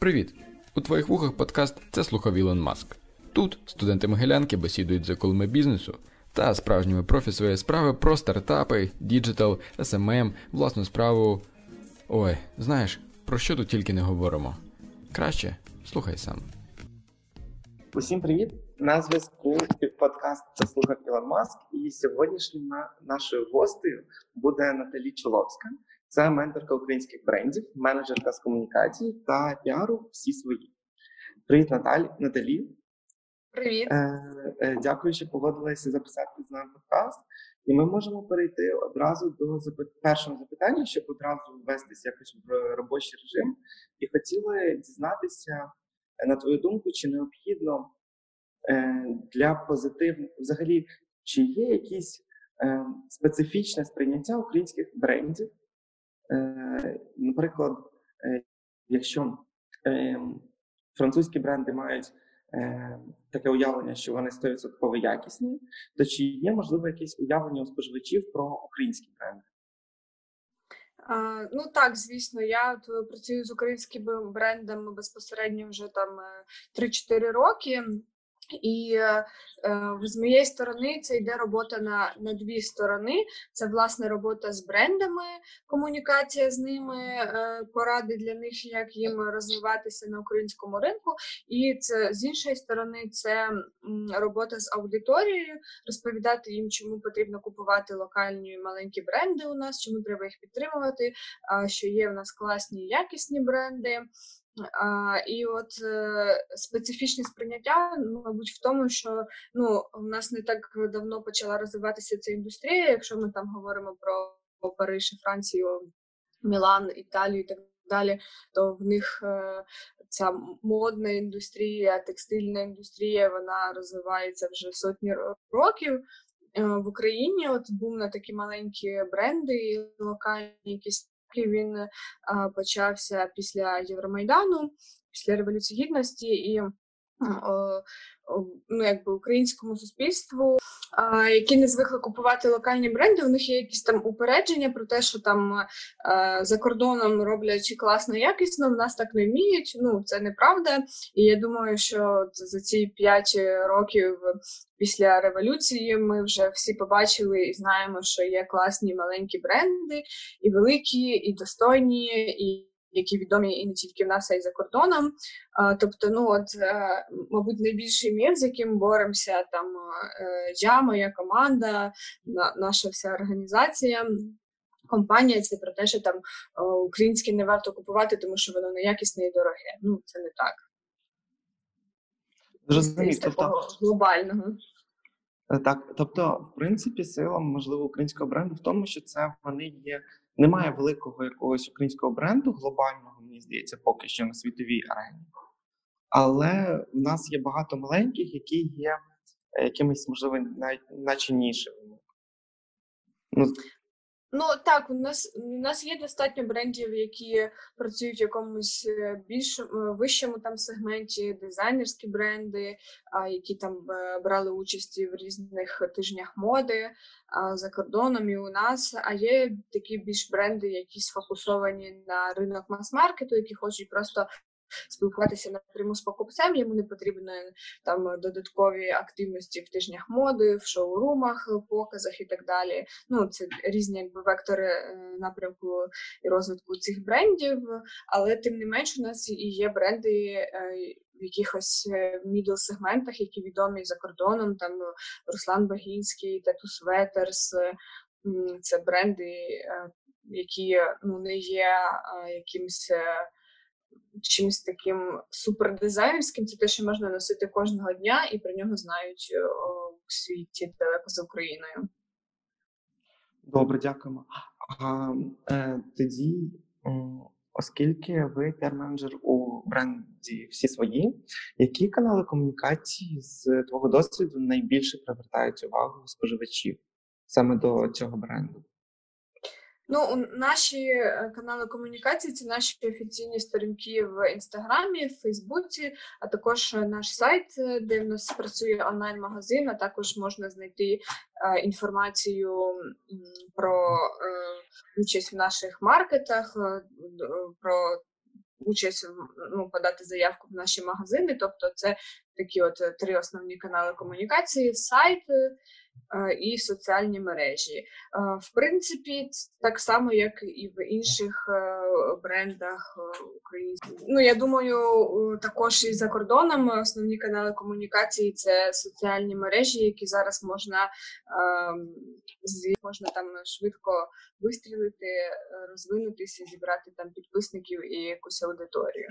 Привіт! У твоїх вухах подкаст це слухав Ілон Маск. Тут студенти Могилянки бесідують з акулами бізнесу та справжніми профі своєї справи про стартапи, діджитал, SMM, власну справу. Ой, знаєш, про що тут тільки не говоримо. Краще слухай сам. Усім привіт! На зв'язку подкаст «Це слухав Ілон Маск. І сьогоднішнім нашою гостею буде Наталя Чуловська. Це менторка українських брендів, менеджерка з комунікації та піару всі свої. Привіт, Наталі. Наталі. Привіт. Е, е, Дякую, що погодилася записати з нами подкаст. І ми можемо перейти одразу до запит... першого запитання, щоб одразу ввестися якось в робочий режим. І хотіли дізнатися, на твою думку, чи необхідно е, для позитивних взагалі, чи є якісь е, специфічне сприйняття українських брендів? Е, наприклад, е, якщо е, французькі бренди мають таке уявлення, що вони 100% якісні, то чи є можливо якесь уявлення у споживачів про українські бренди? Ну так, звісно, я працюю з українськими брендами безпосередньо вже там 3-4 роки. І е, з моєї сторони це йде робота на на дві сторони. Це власне робота з брендами, комунікація з ними, е, поради для них, як їм розвиватися на українському ринку. І це з іншої сторони, це робота з аудиторією, розповідати їм, чому потрібно купувати локальні маленькі бренди у нас, чому треба їх підтримувати. Що є в нас класні якісні бренди. І от е, специфічне сприйняття, ну, мабуть, в тому, що ну, в нас не так давно почала розвиватися ця індустрія. Якщо ми там говоримо про Париж, Францію, Мілан, Італію і так далі, то в них ця модна індустрія, текстильна індустрія, вона розвивається вже сотні років. Е, в Україні от був на такі маленькі бренди, локальні якісь він почався після Євромайдану, після Революції Гідності і ну, якби українському суспільству, які не звикли купувати локальні бренди. У них є якісь там упередження про те, що там за кордоном роблять класно якісно. В нас так не вміють. Ну це неправда. І я думаю, що за ці п'ять років після революції ми вже всі побачили і знаємо, що є класні маленькі бренди, і великі, і достойні. і які відомі і не тільки в нас, а й за кордоном. Тобто, ну от, е, мабуть, найбільший мір, з яким боремося там е, я, моя команда, наша вся організація. Компанія це про те, що там українське не варто купувати, тому що воно неякісне і дороге. Ну це не так. Зрозуміло, тобто глобального. Е, так, тобто, в принципі, сила можливо українського бренду в тому, що це вони є немає великого якогось українського бренду глобального, мені здається, поки що на світовій арені. Але в нас є багато маленьких, які є е, якимись, можливо, навіть наче нішевими. Ну, Ну так, у нас у нас є достатньо брендів, які працюють в якомусь е, більш вищому там сегменті, дизайнерські бренди, які там брали участь в різних тижнях моди за кордоном і у нас. А є такі більш бренди, які сфокусовані на ринок мас-маркету, які хочуть просто спілкуватися напряму з покупцем, йому не потрібно там додаткові активності в тижнях моди, в шоурумах, показах і так далі. Ну це різні якби вектори е, напрямку і розвитку цих брендів, але тим не менш у нас і є бренди. Е, в якихось мідл сегментах, які відомі за кордоном, там Руслан Багінський, Тату Светерс, це бренди, е, які ну не є якимось чимось таким супердизайнерським, це те, що можна носити кожного дня, і про нього знають е, у світі далеко за Україною. Добре, дякуємо. А е, тоді, оскільки ви піар-менеджер у бренді всі свої, які канали комунікації з твого досвіду найбільше привертають увагу споживачів саме до цього бренду? Ну, наші е, канали комунікації це наші офіційні сторінки в інстаграмі, в Фейсбуці, а також наш сайт, е, де в нас працює онлайн-магазин. А також можна знайти е, інформацію про е, участь в наших маркетах, е, про участь ну, подати заявку в наші магазини. Тобто, це такі от три основні канали комунікації: сайт, Е, і соціальні мережі. Е, в принципі, так само, як і в інших е, брендах українських. Ну я думаю, також і за кордоном основні канали комунікації це соціальні мережі, які зараз можна можна там швидко вистрілити, розвинутися, зібрати там підписників і якусь аудиторію.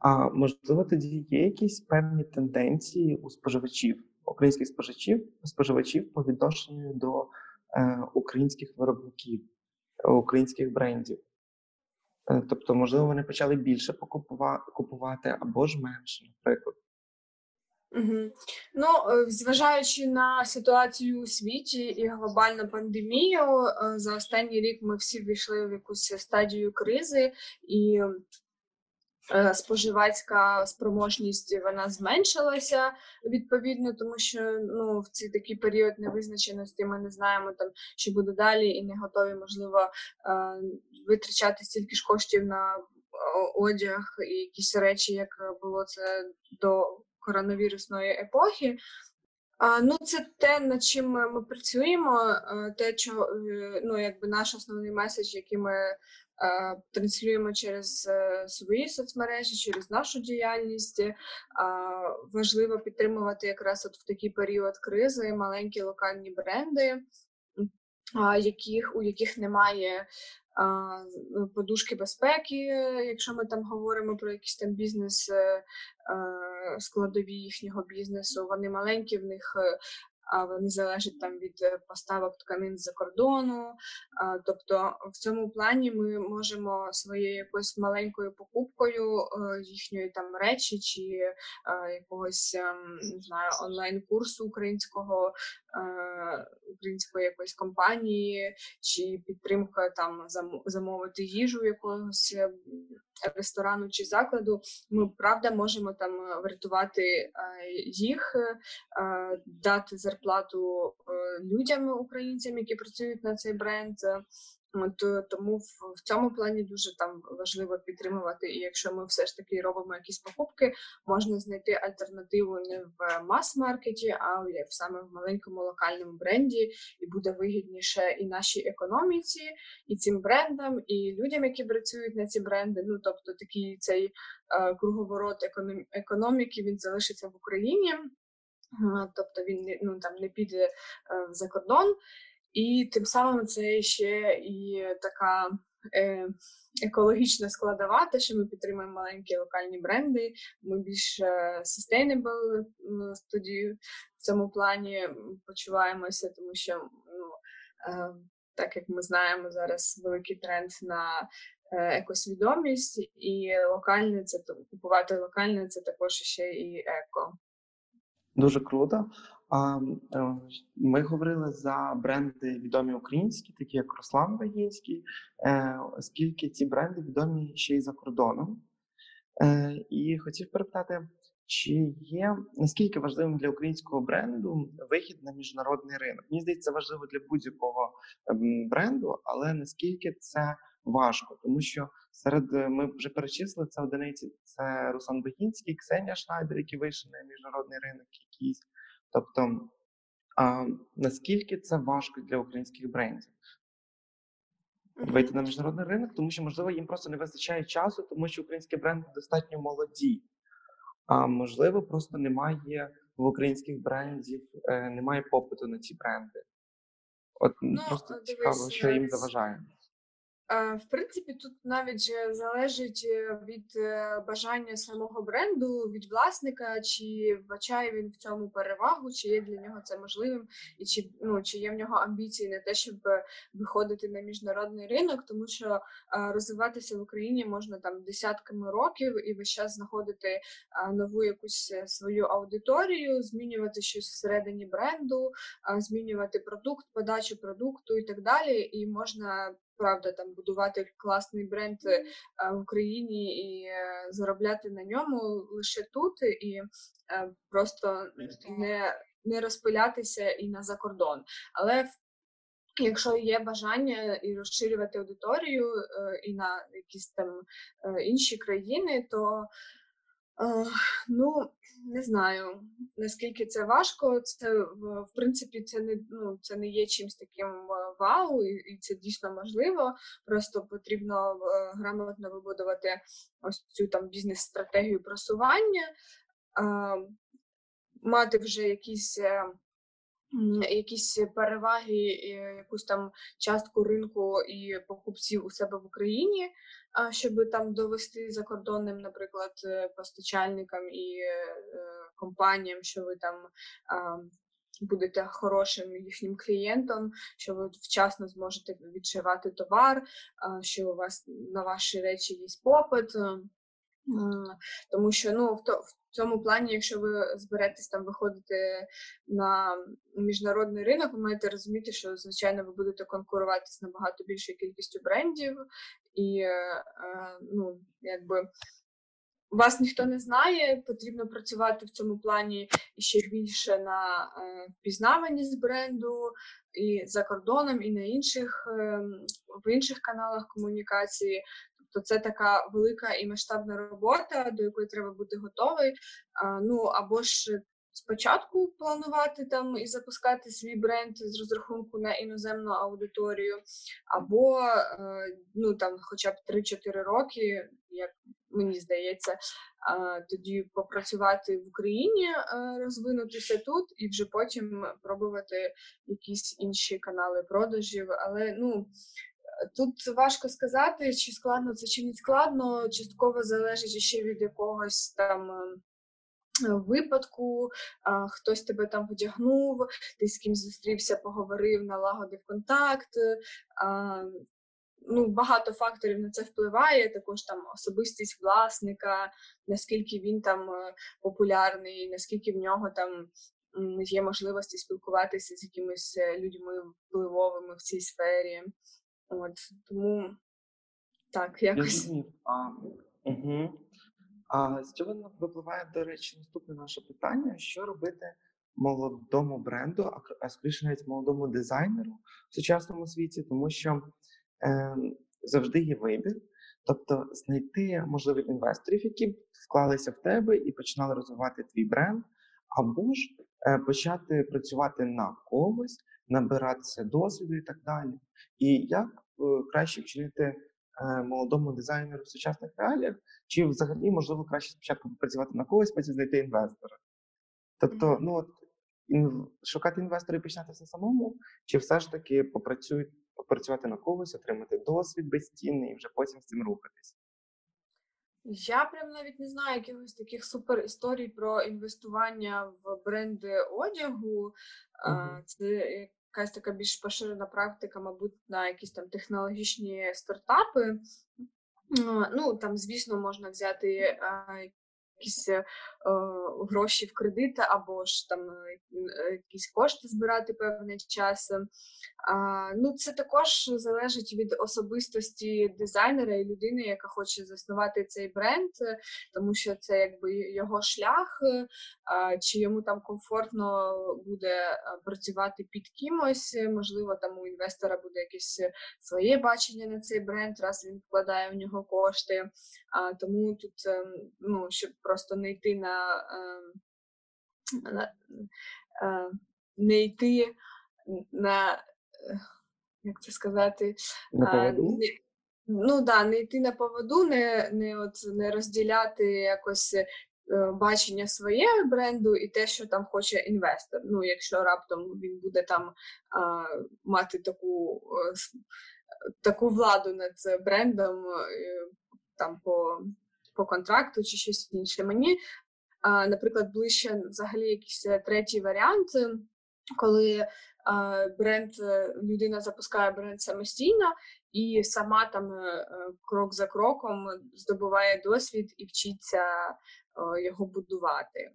А можливо, тоді є якісь певні тенденції у споживачів? Українських споживачів споживачів по відношенню до е, українських виробників, українських брендів. Е, тобто, можливо, вони почали більше купувати або ж менше, наприклад. Угу. Ну, е, зважаючи на ситуацію у світі і глобальну пандемію, за останній рік ми всі війшли в якусь стадію кризи, і споживацька спроможність вона зменшилася відповідно, тому що ну в цей такий період невизначеності ми не знаємо там, що буде далі, і не готові, можливо, е, витрачати стільки ж коштів на одяг і якісь речі, як було це до коронавірусної епохи. Ну, це те, над чим ми працюємо, е, те, що ну, якби наш основний меседж, який ми транслюємо через е, свої соцмережі, через нашу діяльність. Важливо підтримувати якраз от в такий період кризи маленькі локальні бренди, яких у яких немає. Подушки безпеки, якщо ми там говоримо про якийсь там бізнес е, складові їхнього бізнесу, вони маленькі, в них а вони залежать там від е, поставок тканин з-за кордону. Тобто, в цьому плані ми можемо своєю якоюсь маленькою покупкою е, їхньої там речі чи е, якогось ем, не знаю онлайн-курсу українського української якоїсь компанії, чи підтримка там замовити їжу якогось ресторану чи закладу, ми правда можемо там врятувати їх, дати зарплату людям, українцям, які працюють на цей бренд. То тому в, в цьому плані дуже там важливо підтримувати. І якщо ми все ж таки робимо якісь покупки, можна знайти альтернативу не в мас-маркеті, а саме в маленькому локальному бренді, і буде вигідніше і нашій економіці, і цим брендам, і людям, які працюють на ці бренди. Ну тобто такий цей е, круговорот економіки він залишиться в Україні, тобто він ну там не піде е, за кордон. І тим самим це ще і така е, екологічна складова, те, що ми підтримуємо маленькі локальні бренди, ми більш е, sustainable тоді в цьому плані почуваємося, тому що ну, е, так як ми знаємо, зараз великий тренд на е, екосвідомість, і локальне це купувати локальне це також ще і еко. Дуже круто. Е, ми говорили за бренди відомі українські, такі як Руслан Багінський, е, оскільки ці бренди відомі ще й за кордоном. Е, і хотів перепитати, чи є наскільки важливим для українського бренду вихід на міжнародний ринок? Мені здається, це важливо для будь-якого ем, бренду, але наскільки це важко, тому що серед ми вже перечислили це одиниці. Це Руслан Багінський, Ксенія Шнайдер, які вийшли на міжнародний ринок, якийсь. Тобто, а, наскільки це важко для українських брендів вийти на міжнародний ринок, тому що, можливо, їм просто не вистачає часу, тому що українські бренди достатньо молоді, а можливо, просто немає в українських брендів, е, немає попиту на ці бренди. От ну, просто цікаво, що їм заважає. В принципі, тут навіть залежить е, від е, бажання самого бренду, від власника, чи вбачає він в цьому перевагу, чи є для нього це можливим, і чи ну чи є в нього амбіції на те, щоб виходити на міжнародний ринок, тому що розвиватися в Україні можна там десятками років і весь час знаходити нову якусь е, свою аудиторію, змінювати щось всередині бренду, змінювати продукт, подачу продукту і так далі. І можна правда там будувати класний бренд е, в Україні і е, заробляти на ньому лише тут, і е, просто не не розпилятися і на закордон. Але Якщо є бажання і розширювати аудиторію і на якісь там інші країни, то ну не знаю наскільки це важко. Це в принципі це не ну це не є чимось таким вау, і це дійсно можливо. Просто потрібно грамотно вибудувати ось цю там бізнес-стратегію просування, мати вже якісь. Е, якісь переваги, якусь там частку ринку і покупців у себе в Україні, щоб там довести закордонним, наприклад, е, постачальникам і е, компаніям, що ви там будете хорошим їхнім клієнтом, що ви вчасно зможете відшивати товар, що у вас на ваші речі є попит. Е, тому що ну в то в цьому плані, якщо ви зберетесь там виходити на міжнародний ринок, ви маєте розуміти, що звичайно ви будете конкурувати з набагато більшою кількістю брендів, і е, ну якби. Вас ніхто не знає, потрібно працювати в цьому плані ще більше на е, впізнаваність бренду і за кордоном, і на інших е, в інших каналах комунікації то це така велика і масштабна робота, до якої треба бути готовий. Ну або ж спочатку планувати там і запускати свій бренд з розрахунку на іноземну аудиторію, або е, ну там, хоча б 3-4 роки, як мені здається, тоді попрацювати в Україні, е, розвинутися тут, і вже потім пробувати якісь інші канали продажів. Але ну Тут важко сказати, чи складно це чи не складно. Частково залежить ще від якогось там е, випадку, хтось тебе там вдягнув, ти з кимось зустрівся, поговорив, налагодив контакт. Ну, Багато факторів на це впливає. Також там особистість власника, наскільки він там е, популярний, наскільки в нього там. Є можливості спілкуватися з якимись е, людьми впливовими в цій сфері. От тому так, якось. Я а, угу. а з цього випливає, до речі, наступне наше питання: що робити молодому бренду, а скоріше навіть молодому дизайнеру в сучасному світі, тому що е, завжди є вибір. Тобто знайти можливих інвесторів, які вклалися в тебе і починали розвивати твій бренд, або ж е, почати працювати на когось, набиратися досвіду і так далі. І як краще вчинити е, молодому дизайнеру в сучасних реаліях, чи взагалі можливо краще спочатку працювати на когось, потім знайти інвестора. Тобто, ну от шукати інвестора і починати все самому, чи все ж таки попрацюють, попрацювати на когось, отримати досвід безцінний і вже потім з цим рухатись. Я прям навіть не знаю якихось таких супер історій про інвестування в бренди одягу. Uh-huh. Це якась така більш поширена практика, мабуть, на якісь там технологічні стартапи. Ну, там, звісно, можна взяти якісь е, гроші в кредит, або ж там е, якісь кошти збирати певний час. Ну, Це також залежить від особистості дизайнера і людини, яка хоче заснувати цей бренд, тому що це якби його шлях, чи йому там комфортно буде працювати під кимось. Можливо, там у інвестора буде якесь своє бачення на цей бренд, раз він вкладає в нього кошти. Тому тут ем, ну, щоб просто не йти на, на е, не йти на як це сказати, на не, ну да, не йти на поводу, не не, от, не розділяти якось е, бачення своє бренду і те, що там хоче інвестор. Ну, якщо раптом він буде там а, мати таку а, таку владу над брендом е, там по по контракту чи щось інше. Мені, а, наприклад, ближче взагалі якийсь е, третій варіант, коли бренд е, людина запускає бренд самостійно і сама там е, крок за кроком здобуває досвід і вчиться його будувати.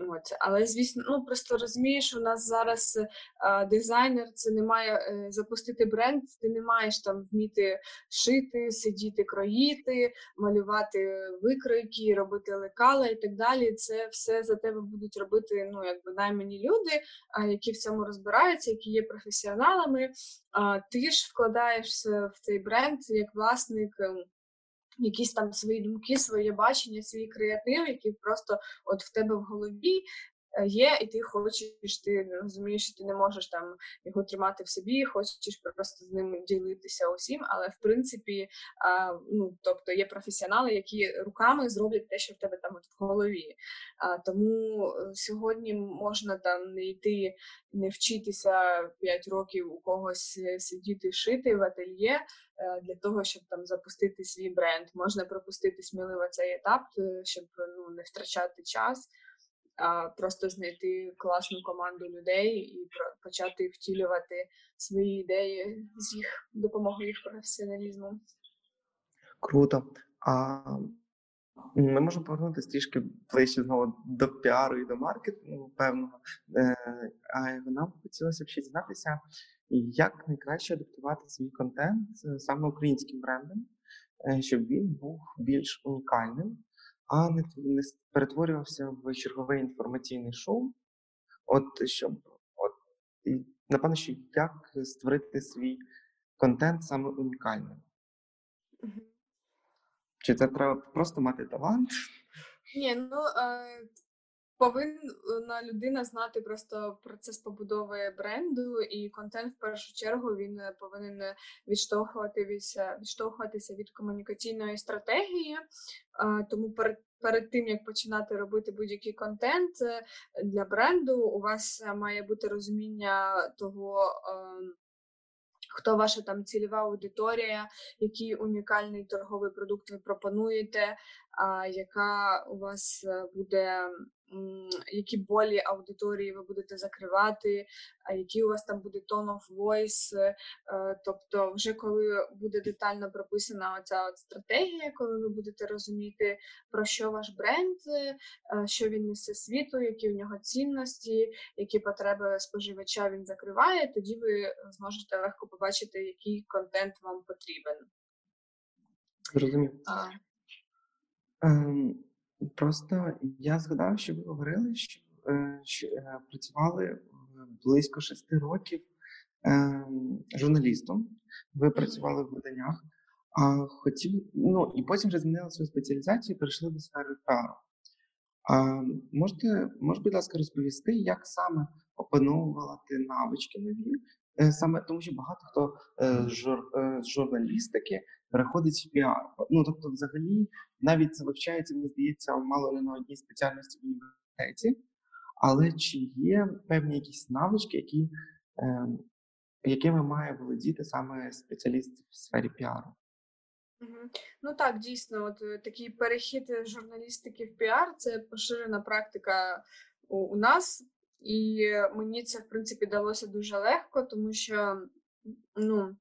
От. Але, звісно, ну просто розумієш, у нас зараз а, дизайнер це не має е, запустити бренд, ти не маєш там вміти шити, сидіти, кроїти, малювати викройки, робити лекала і так далі. Це все за тебе будуть робити ну, якби наймані люди, а, які в цьому розбираються, які є професіоналами. А, Ти ж вкладаєшся в цей бренд як власник. Якісь там свої думки, своє бачення, свій креатив, який просто от в тебе в голові. Е, є, і ти хочеш, ти розумієш, що ти не можеш там його тримати в собі, хочеш просто з ним ділитися усім. Але в принципі, а, ну тобто є професіонали, які руками зроблять те, що в тебе там от в голові. А, Тому е, сьогодні можна там не йти, не вчитися 5 років у когось сидіти, шити в ательє. Е, для того, щоб там запустити свій бренд. Можна пропустити сміливо цей етап, щоб ну не втрачати час, а просто знайти класну команду людей і почати втілювати свої ідеї з їх допомогою їх професіоналізму. Круто. А ми можемо повернутися трішки ближче знову до піару і до маркетингу певного. Е, а нам хотілося б ще дізнатися, як найкраще адаптувати свій контент е, саме українським брендом, е, щоб він був більш унікальним, а не перетворювався в чергове інформаційне шоу. От щоб от і напевно, що як створити свій контент саме унікальним? Чи це треба просто мати талант? Ні, ну Повинна людина знати просто процес побудови бренду і контент в першу чергу він е, повинен відштовхуватися відштовхуватися від комунікаційної стратегії. Тому перед перед тим як починати робити будь-який контент е, для бренду, у вас має бути розуміння того. Хто ваша там цільова аудиторія, який унікальний торговий продукт ви пропонуєте, яка у вас е, буде які болі аудиторії ви будете закривати, а який у вас там буде tone of voice. Е, тобто, вже коли буде детально прописана от стратегія, коли ви будете розуміти, про що ваш бренд, е, що він несе світу, які в нього цінності, які потреби споживача він закриває, тоді ви зможете легко побачити, який контент вам потрібен. Зрозумів. Просто я згадав, що ви говорили, що, е, що е, працювали близько шести років е, журналістом. Ви працювали в виданнях, а хотів, ну і потім вже змінили свою спеціалізацію і перейшли до сфери піару. А можете, може, будь ласка, розповісти, як саме опановувати навички нові, саме тому, що багато хто з журналістики переходить в піар. Ну тобто, взагалі, навіть це вивчається, мені здається, мало не на одній спеціальності в університеті, але чи є певні якісь навички, які, е, якими має володіти саме спеціаліст в сфері піару? Ну так, дійсно, от е, такий перехід журналістики в піар це поширена практика у, у нас, і мені це в принципі далося дуже легко, тому що ну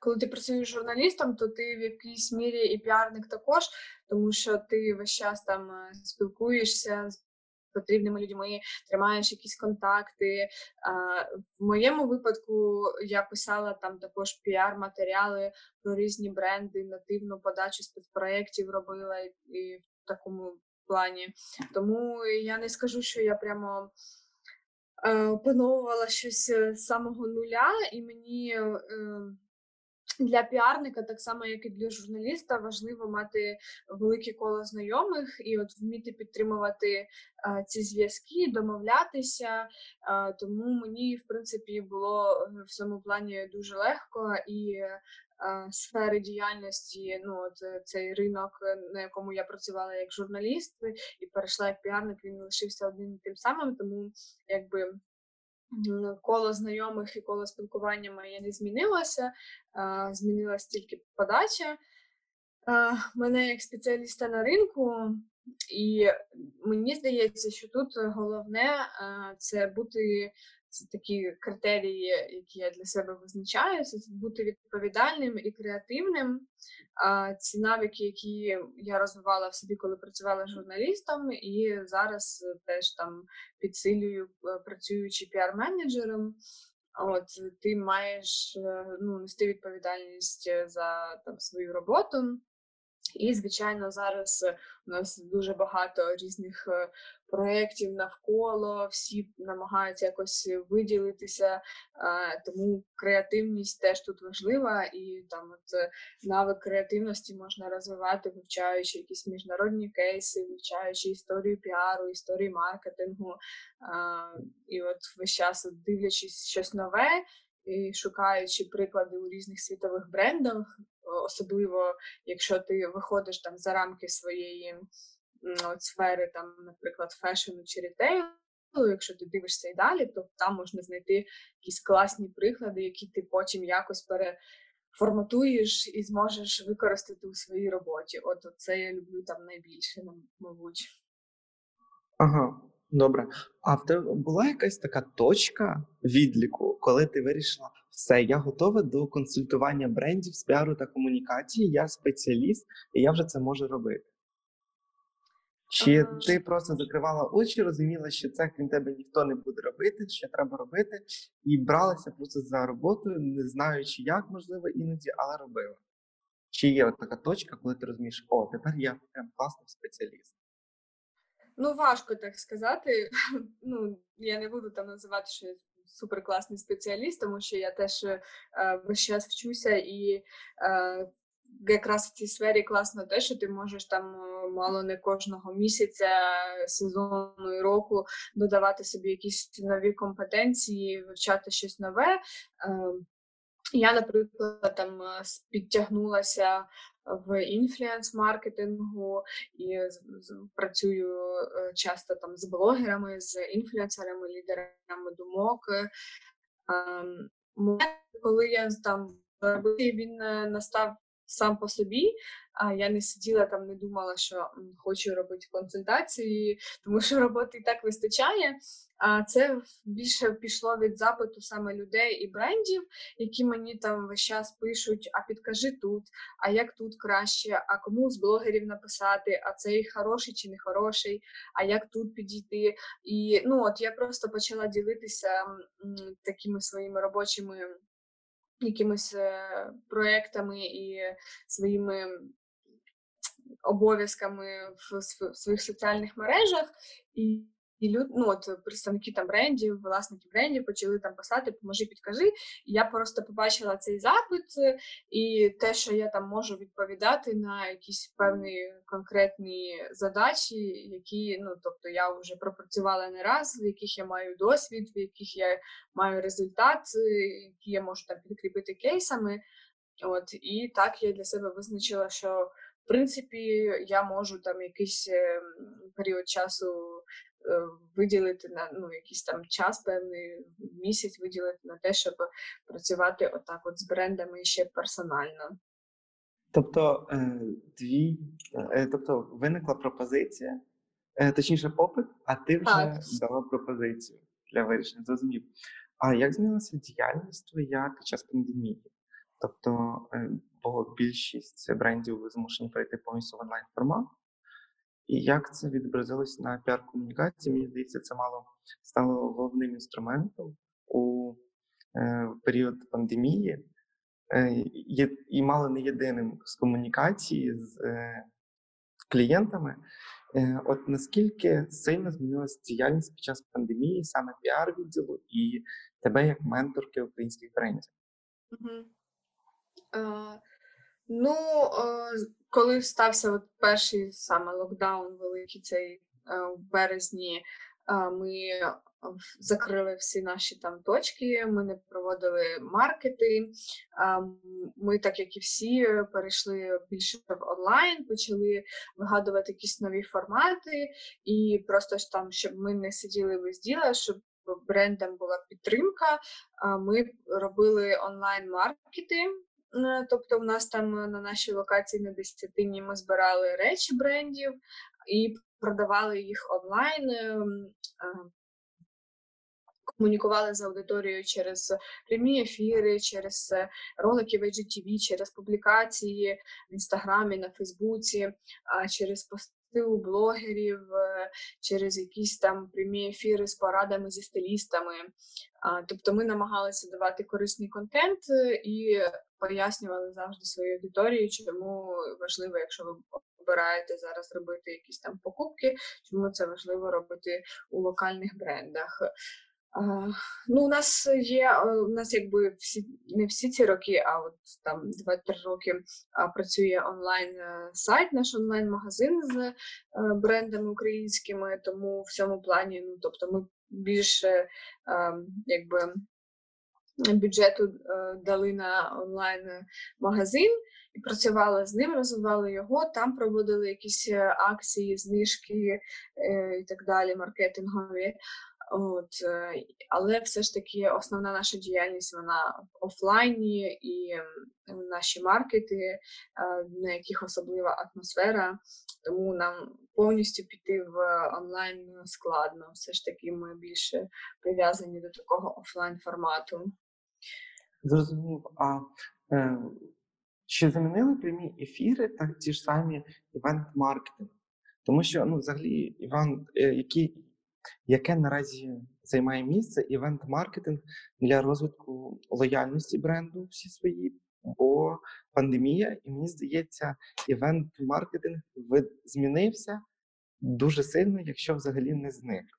коли ти працюєш журналістом, то ти в якійсь мірі і піарник також, тому що ти весь час там е, спілкуєшся з потрібними людьми, тримаєш якісь контакти. В моєму випадку я писала там також піар-матеріали про різні бренди, нативну подачу спецпроєктів робила і в такому плані. Тому я не скажу, що я прямо. Е, опановувала щось е, з самого нуля, і мені е, для піарника, так само як і для журналіста, важливо мати велике коло знайомих і от вміти підтримувати ці зв'язки, домовлятися. Тому мені, в принципі, було в цьому плані дуже легко і сфери діяльності, ну от е, цей ринок, е, на якому я працювала як журналіст і перейшла як піарник, він лишився одним тим самим, тому якби. Коло знайомих і коло спілкування моє не змінилося, змінилась тільки подача мене як спеціаліста на ринку, і мені здається, що тут головне це бути такі критерії, які я для себе визначаю, це бути відповідальним і креативним. Ці навики, які я розвивала в собі, коли працювала журналістом, і зараз теж там підсилюю, е, працюючи піар-менеджером. От ти маєш е, ну, нести відповідальність за там свою роботу. І, звичайно, зараз е, у нас дуже багато різних е, проєктів навколо, всі намагаються якось виділитися, тому креативність теж тут важлива, і там от е, навик креативності можна розвивати, вивчаючи якісь міжнародні кейси, вивчаючи історію піару, історію маркетингу. І от весь час дивлячись щось нове. І шукаючи приклади у різних світових брендах, особливо якщо ти виходиш там за рамки своєї от сфери, там, наприклад, фешену чи рітейлу, якщо ти дивишся і далі, то там можна знайти якісь класні приклади, які ти потім якось переформатуєш і зможеш використати у своїй роботі. От це я люблю там найбільше, мабуть. Ага, добре. А в тебе була якась така точка відліку, коли ти вирішила, все, я готова до консультування брендів з піару та комунікації, я спеціаліст, і я вже це можу робити. Чи ага. ти просто закривала очі, розуміла, що це крім тебе ніхто не буде робити, що треба робити, і бралася просто за роботу, не знаючи, як можливо іноді, але робила. Чи є от така точка, коли ти розумієш, о, тепер я прям класний спеціаліст? Ну, важко так сказати. Ну, я не буду там називати, що я суперкласний спеціаліст, тому що я теж е, весь час вчуся і. Е, Якраз в цій сфері класно те, що ти можеш там е, мало не кожного місяця, сезону і року додавати собі якісь нові компетенції, вивчати щось нове. Е, я, наприклад, там е, підтягнулася в інфлюенс-маркетингу і працюю часто там з блогерами, з інфлюенсерами, лідерами думок. Ем, коли я там він настав сам по собі. А я не сиділа там, не думала, що хочу робити консультації, тому що роботи і так вистачає. А це більше пішло від запиту саме людей і брендів, які мені там весь час пишуть: а підкажи тут, а як тут краще, а кому з блогерів написати, а цей хороший чи не хороший, а як тут підійти. І ну от я просто почала ділитися такими своїми робочими якимись е, проектами і своїми обов'язками в своїх соціальних мережах. І і люд, ну, от представники там брендів, власники брендів почали там писати, поможи, підкажи. І я просто побачила цей запит і те, що я там можу відповідати на якісь певні конкретні задачі, які, ну тобто, я вже пропрацювала не раз, в яких я маю досвід, в яких я маю результат, які я можу там підкріпити кейсами. От і так я для себе визначила, що в принципі я можу там якийсь ем, період часу Е, виділити на ну, якийсь там час, певний місяць виділити на те, щоб працювати отак от з брендами ще персонально. Тобто е, твій, е, тобто виникла пропозиція, точніше, попит, а ти вже так. дала пропозицію для вирішення. Зрозумів. А як змінилася діяльність твоя під час пандемії? Тобто, бо більшість брендів ви змушені перейти повністю в онлайн формат. І як це відобразилось на піар-комунікації? Мені здається, це мало стало головним інструментом у е, період пандемії, е, і мало не єдиним з комунікації з е, клієнтами. Е, От наскільки сильно змінилася діяльність під час пандемії, саме піар-відділу і тебе як менторки українських брендів? Угу. Uh... Ну, е, коли стався от перший саме локдаун великий цей е, в березні, е, ми закрили всі наші там точки, ми не проводили маркети. Ми, так як і всі, перейшли більше в онлайн, почали вигадувати якісь нові формати, і просто ж там, щоб ми не сиділи без діла, щоб брендам була підтримка. Ми робили онлайн-маркети. Е, тобто, в нас там е, на нашій локації на десятині ми збирали речі брендів і продавали їх онлайн. Ем, комунікували з аудиторією через прямі ефіри, через ролики в IGTV, через публікації в інстаграмі, на Фейсбуці, через пости у блогерів, через якісь там прямі ефіри з порадами зі стилістами. Тобто ми намагалися давати корисний контент і пояснювали завжди своїй аудиторії, чому важливо, якщо ви обираєте зараз робити якісь там покупки, чому це важливо робити у локальних брендах. Ну, у нас є у нас якби всі не всі ці роки, а от там 2-3 роки працює онлайн е, сайт, наш онлайн-магазин з е, брендами українськими. Тому в цьому плані, ну тобто, ми більше якби бюджету е, дали на онлайн-магазин і працювали з ним, розвивали його. Там проводили якісь акції, знижки і так далі, маркетингові. От, е, Але все ж таки основна наша діяльність вона в офлайні і наші маркети, е, на яких особлива атмосфера, тому нам повністю піти в онлайн складно. Все ж таки, ми більше прив'язані до такого офлайн формату. Зрозумів. А е, чи замінили прямі ефіри так ті ж самі івент-маркетинг? Тому що ну, взагалі, Іван, е, який яке наразі займає місце івент-маркетинг для розвитку лояльності бренду всі свої, бо пандемія, і мені здається, івент-маркетинг змінився дуже сильно, якщо взагалі не зник.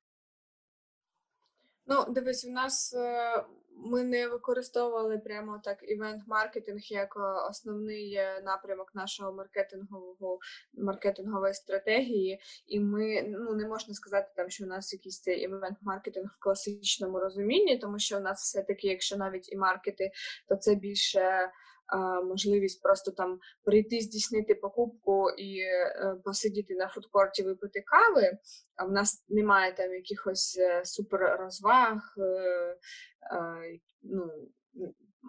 Ну, дивись, у нас е, ми не використовували прямо так івент-маркетинг як е, основний е, напрямок нашого маркетингового маркетингової стратегії, і ми ну не можна сказати там, що у нас якийсь цей івент-маркетинг в класичному розумінні, тому що у нас все таки, якщо навіть і маркети, то це більше можливість просто там прийти, здійснити покупку і е, посидіти на фудкорті, випити кави. А в нас немає там якихось е, супер розваг. Е, ну,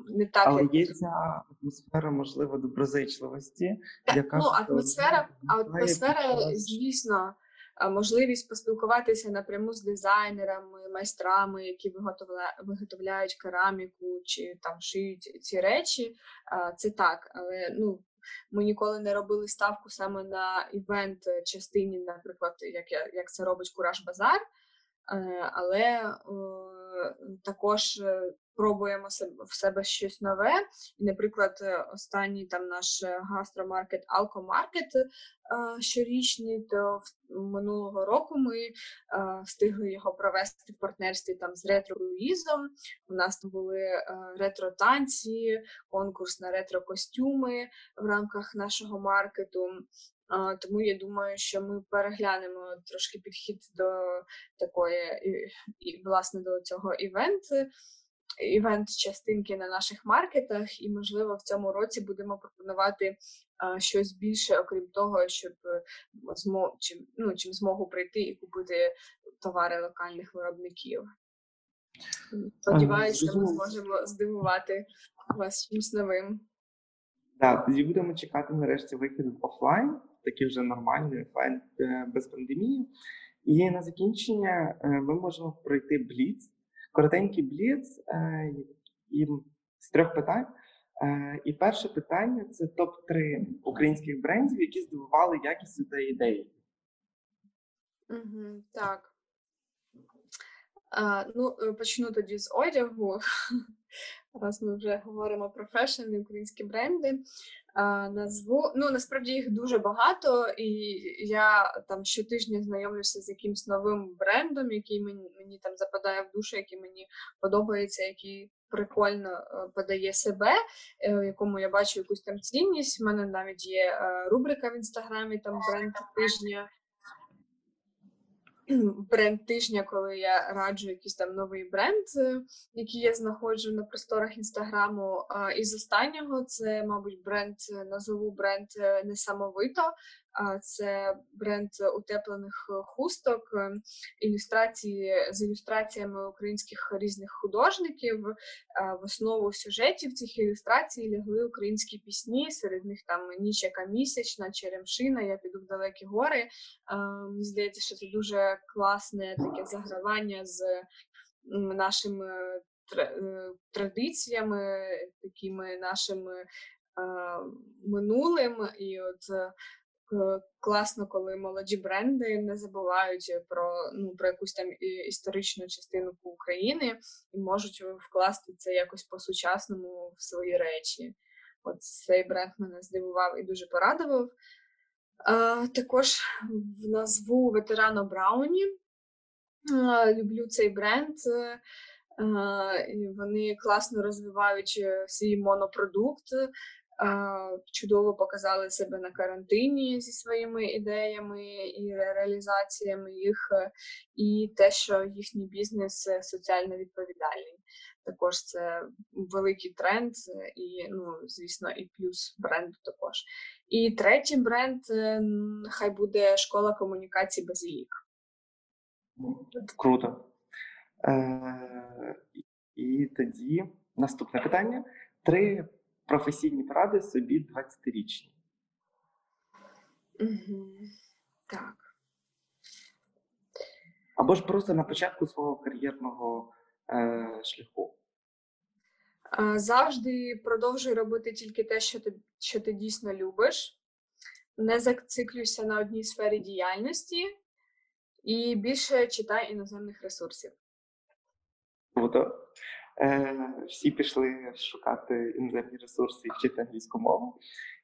не так, Але як... є ця атмосфера, можливо, доброзичливості. яка Ну, атмосфера, атмосфера, звісно, можливість поспілкуватися напряму з дизайнерами, майстрами, які виготовляють кераміку чи там шиють ці речі. Це так, але ну. Ми ніколи не робили ставку саме на івент частині, наприклад, як як це робить Кураж Базар, е, але також е, пробуємо в себе щось нове. І, наприклад, е, останній там наш е, гастромаркет Алкомаркет щорічний, то минулого року ми встигли його провести в партнерстві там з ретро-круїзом. У нас там були ретро-танці, конкурс на ретро-костюми в рамках нашого маркету. Тому я думаю, що ми переглянемо трошки підхід до такої і власне до цього івенту. Івент-частинки на наших маркетах, і, можливо, в цьому році будемо пропонувати а, щось більше, окрім того, щоб змо, чим, ну, чим змогу прийти і купити товари локальних виробників. Сподіваюся, ми зможемо здивувати вас чимось новим. Так, тоді будемо чекати нарешті вихід офлайн такий вже нормальний офлайн е, без пандемії. І на закінчення е, ми можемо пройти бліц, коротенький бліц е, і з трьох питань. І перше питання це топ-3 українських брендів, які здивували якістю та ідеї. Так. А, Ну, почну тоді з одягу. Раз ми вже говоримо про фешн і українські бренди назву. Ну насправді їх дуже багато, і я там щотижня знайомлюся з якимось новим брендом, який мені мені там западає в душу, який мені подобається, який прикольно е, подає себе, е, в якому я бачу якусь там цінність. У мене навіть є е, рубрика в інстаграмі, там бренд тижня бренд тижня, коли я раджу якийсь там новий бренд, е, який я знаходжу на просторах інстаграму. Із останнього це, мабуть, бренд назову бренд е, несамовито. Це бренд утеплених хусток, е, ілюстрації з ілюстраціями українських різних художників. В основу сюжетів цих ілюстрацій лягли українські пісні. Серед них там ніч яка місячна, черемшина. Я піду в далекі гори. Мені здається, що це дуже класне таке загравання з нашими традиціями, такими нашими минулим. І от класно, коли молоді бренди не забувають про ну про якусь там історичну частину України і можуть вкласти це якось по-сучасному в свої речі. От цей бренд мене здивував і дуже порадував. А, Також в назву ветерано Брауні. А, люблю цей бренд. А, вони класно розвивають е, свій монопродукт чудово показали себе на карантині зі своїми ідеями і реалізаціями їх, е, і те, що їхній бізнес е, соціально відповідальний. Також це великий тренд, е, і, ну, звісно, і плюс бренду також. І третій бренд хай буде школа комунікацій Базилік. Круто. Е- І тоді наступне питання: три професійні поради собі 20-річні. Угу. Так. Або ж просто на початку свого кар'єрного е, шляху. Завжди продовжуй робити тільки те, що ти, що ти дійсно любиш. Не зациклюйся на одній сфері діяльності і більше читай іноземних ресурсів. Круто. Е, всі пішли шукати іноземні ресурси і вчити англійську мову.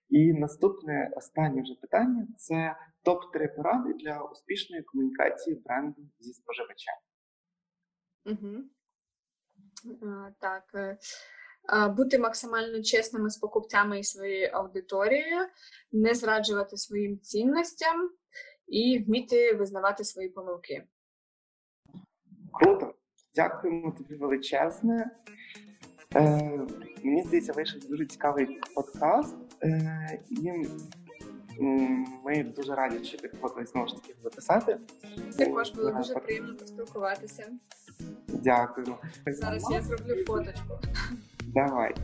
І наступне останнє вже питання це топ-3 поради для успішної комунікації бренду зі споживачем. Угу. А, так. Е, бути максимально чесними з покупцями і своєю аудиторією, не зраджувати своїм цінностям і вміти визнавати свої помилки. Круто! Дякуємо тобі величезне. Е, Мені здається, вийшов дуже цікавий подкаст. Е, І ми дуже раді, що ти хотіли знову ж таки записати. Також було дуже приємно поспілкуватися. Дякую. Зараз я зроблю фоточку. Давай.